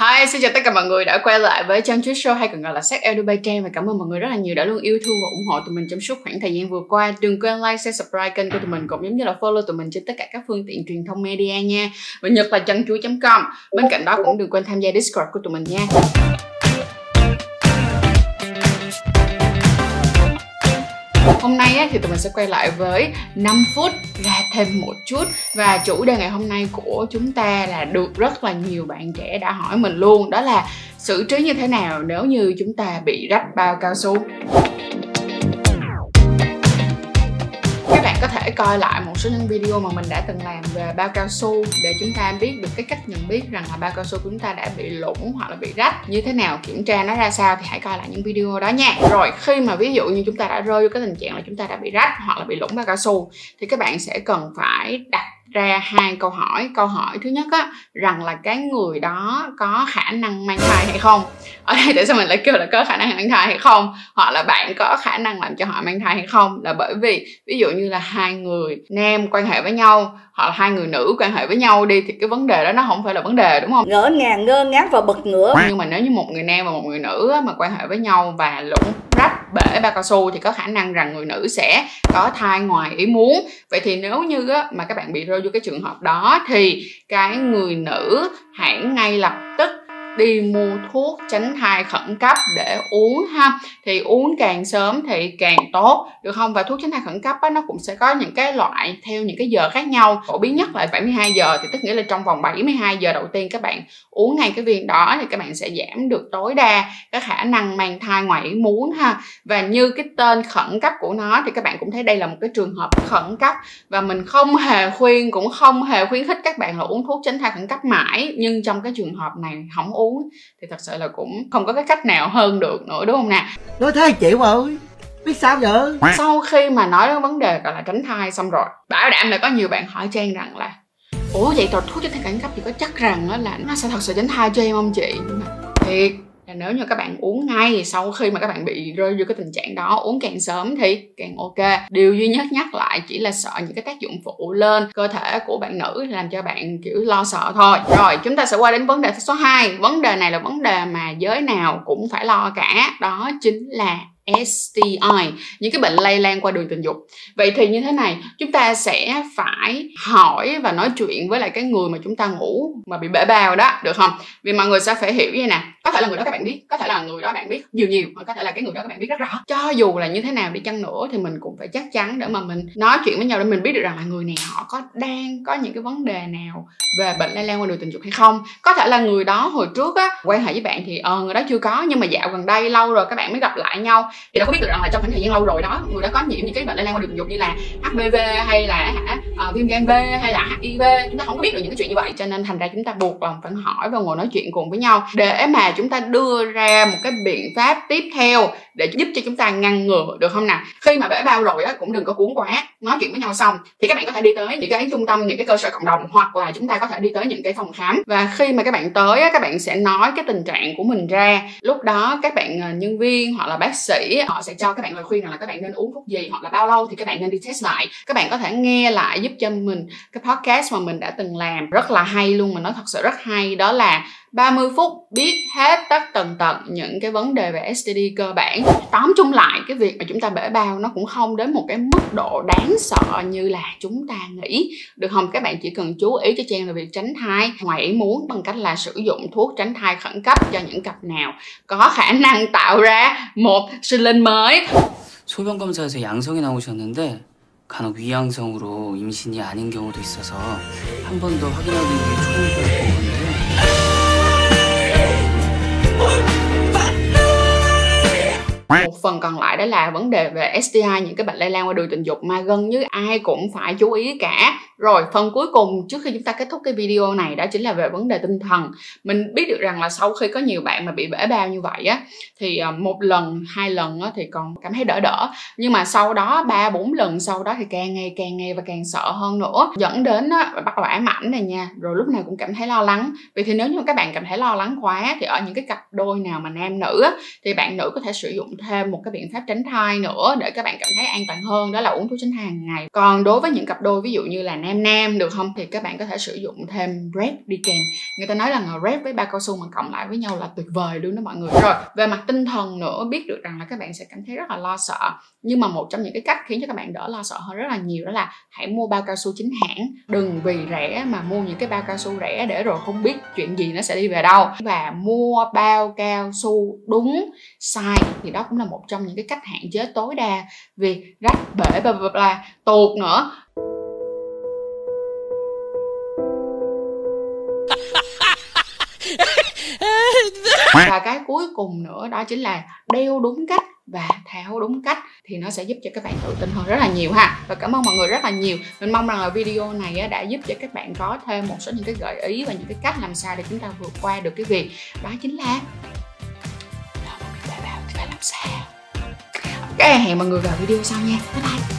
Hi, xin chào tất cả mọi người đã quay lại với Trang Chuối Show hay còn gọi là Sách El Dubai Trang và cảm ơn mọi người rất là nhiều đã luôn yêu thương và ủng hộ tụi mình trong suốt khoảng thời gian vừa qua. Đừng quên like, share, subscribe kênh của tụi mình cũng giống như là follow tụi mình trên tất cả các phương tiện truyền thông media nha. Và nhật là trang chuối.com. Bên cạnh đó cũng đừng quên tham gia Discord của tụi mình nha. Hôm nay á, thì tụi mình sẽ quay lại với 5 phút ra thêm một chút. Và chủ đề ngày hôm nay của chúng ta là được rất là nhiều bạn trẻ đã hỏi mình luôn. Đó là xử trí như thế nào nếu như chúng ta bị rách bao cao su? Các bạn có thể coi lại một số những video mà mình đã từng làm về bao cao su để chúng ta biết được cái cách nhận biết rằng là bao cao su của chúng ta đã bị lủng hoặc là bị rách. Như thế nào, kiểm tra nó ra sao thì hãy coi lại những video đó nha. Rồi, khi mà ví dụ như chúng ta đã rơi vô cái tình trạng là chúng ta đã bị rách hoặc là bị lủng bao cao su, thì các bạn sẽ cần phải đặt ra hai câu hỏi. Câu hỏi thứ nhất á rằng là cái người đó có khả năng mang thai hay không? Ở đây tại sao mình lại kêu là có khả năng mang thai hay không? Hoặc là bạn có khả năng làm cho họ mang thai hay không? Là bởi vì ví dụ như là hai người nam quan hệ với nhau hoặc là hai người nữ quan hệ với nhau đi thì cái vấn đề đó nó không phải là vấn đề đúng không? Ngỡ ngàng ngơ ngác và bật ngửa. Nhưng mà nếu như một người nam và một người nữ mà quan hệ với nhau và lũng rách bể ba cao su thì có khả năng rằng người nữ sẽ có thai ngoài ý muốn. Vậy thì nếu như á, mà các bạn bị rơi vô cái trường hợp đó thì cái người nữ hãy ngay lập đi mua thuốc tránh thai khẩn cấp để uống ha. Thì uống càng sớm thì càng tốt. Được không? Và thuốc tránh thai khẩn cấp á, nó cũng sẽ có những cái loại theo những cái giờ khác nhau. Phổ biến nhất là 72 giờ thì tức nghĩa là trong vòng 72 giờ đầu tiên các bạn uống ngay cái viên đó thì các bạn sẽ giảm được tối đa cái khả năng mang thai ngoài ý muốn ha. Và như cái tên khẩn cấp của nó thì các bạn cũng thấy đây là một cái trường hợp khẩn cấp. Và mình không hề khuyên cũng không hề khuyến khích các bạn là uống thuốc tránh thai khẩn cấp mãi. Nhưng trong cái trường hợp này không uống uống thì thật sự là cũng không có cái cách nào hơn được nữa đúng không nè nói thế chịu rồi biết sao giờ? Sau khi mà nói đến vấn đề gọi là tránh thai xong rồi bảo đảm là có nhiều bạn hỏi trang rằng là ủa vậy rồi thuốc tránh thai khẩn cấp thì có chắc rằng là nó sẽ thật sự tránh thai cho em không chị? Thiệt. là nếu như các bạn uống ngay sau khi mà các bạn bị rơi vô cái tình trạng đó uống càng sớm thì càng ok. Điều duy nhất nhắc lại chỉ là sợ những cái tác dụng phụ lên cơ thể của bạn nữ làm cho bạn kiểu lo sợ thôi. Rồi chúng ta sẽ qua đến vấn đề số 2 vấn đề này là vấn đề mà giới nào cũng phải lo cả. Đó chính là STI, những cái bệnh lây lan qua đường tình dục. Vậy thì như thế này, chúng ta sẽ phải hỏi và nói chuyện với lại cái người mà chúng ta ngủ mà bị bể bào đó, được không? Vì mọi người sẽ phải hiểu như nè, có thể là người đó các bạn biết, có thể là người đó bạn biết nhiều nhiều, hoặc có thể là cái người đó các bạn biết rất rõ. Cho dù là như thế nào đi chăng nữa thì mình cũng phải chắc chắn để mà mình nói chuyện với nhau để mình biết được rằng là người này họ có đang có những cái vấn đề nào về bệnh lây lan qua đường tình dục hay không. Có thể là người đó hồi trước á quan hệ với bạn thì ờ người đó chưa có nhưng mà dạo gần đây lâu rồi các bạn mới gặp lại nhau thì đâu có biết được rằng là trong khoảng thời gian lâu rồi đó người đó có nhiễm những cái bệnh lây lan qua đường tình dục như là HPV hay là hả uh, viêm gan B hay là HIV chúng ta không có biết được những cái chuyện như vậy cho nên thành ra chúng ta buộc lòng phải hỏi và ngồi nói chuyện cùng với nhau để mà chúng ta đưa ra một cái biện pháp tiếp theo để giúp cho chúng ta ngăn ngừa được không nào? Khi mà bể bao rồi á, cũng đừng có cuốn quá, nói chuyện với nhau xong, thì các bạn có thể đi tới những cái trung tâm, những cái cơ sở cộng đồng, hoặc là chúng ta có thể đi tới những cái phòng khám. Và khi mà các bạn tới á, các bạn sẽ nói cái tình trạng của mình ra. Lúc đó các bạn ờ, nhân viên hoặc là bác sĩ, họ sẽ cho các bạn lời khuyên rằng là các bạn nên uống thuốc gì hoặc là bao lâu thì các bạn nên đi test lại. Các bạn có thể nghe lại giúp cho mình cái podcast mà mình đã từng làm, rất là hay luôn mà nói thật sự rất hay. Đó là 30 phút biết hết tất tần tật những cái vấn đề về STD cơ bản tóm chung lại cái việc mà chúng ta bể bao nó cũng không đến một cái mức độ đáng sợ như là chúng ta nghĩ được không các bạn chỉ cần chú ý cho trang là việc tránh thai ngoài ý muốn bằng cách là sử dụng thuốc tránh thai khẩn cấp cho những cặp nào có khả năng tạo ra một sinh linh mới 소변 검사에서 양성이 나오셨는데 간혹 위양성으로 임신이 아닌 경우도 있어서 한 번 더 확인하기 위해 초음파를 본 건데 một phần còn lại đó là vấn đề về STI những cái bệnh lây lan qua đường tình dục mà gần như ai cũng phải chú ý cả rồi phần cuối cùng trước khi chúng ta kết thúc cái video này đó chính là về vấn đề tinh thần. Mình biết được rằng là sau khi có nhiều bạn mà bị bể bao như vậy á thì ờ, một lần hai lần á, thì còn cảm thấy đỡ đỡ. Nhưng mà sau đó ba bốn lần sau đó thì càng ngày càng ngày và càng sợ hơn nữa. Dẫn đến á, bắt đầu ám ảnh này nha. Rồi lúc nào cũng cảm thấy lo lắng. Vì thì nếu như các bạn cảm thấy lo lắng quá thì ở những cái cặp đôi nào mà nam nữ á, thì bạn nữ có thể sử dụng thêm một cái biện pháp tránh thai nữa để các bạn cảm thấy an toàn hơn. Đó là uống thuốc tránh thai hàng ngày. Còn đối với những cặp đôi ví dụ như là nam nam được không? Thì các bạn có thể sử dụng thêm red đi kèm. Người ta nói là red với bao cao su mà cộng lại với nhau là tuyệt vời luôn đó mọi người. Rồi, về mặt tinh thần nữa, biết được rằng là các bạn sẽ cảm thấy rất là lo sợ. Nhưng mà một trong những cái cách khiến cho các bạn đỡ lo sợ hơn rất là nhiều đó là hãy mua bao cao su chính hãng. Đừng vì rẻ mà mua những cái bao cao su rẻ để rồi không biết chuyện gì nó sẽ đi về đâu. Và mua bao cao su đúng, size thì đó cũng là một trong những cái cách hạn chế tối đa vì rách bể bla bla bla, tuột nữa. Và cái cuối cùng nữa đó chính là đeo đúng cách và tháo đúng cách thì nó sẽ giúp cho các bạn tự tin hơn rất là nhiều ha. Và cảm ơn mọi người rất là nhiều. Mình mong rằng là video này đã giúp cho các bạn có thêm một số những cái gợi ý và những cái cách làm sao để chúng ta vượt qua được cái việc đó chính là phải làm sao ok, hẹn mọi người vào video sau nha. Bye bye.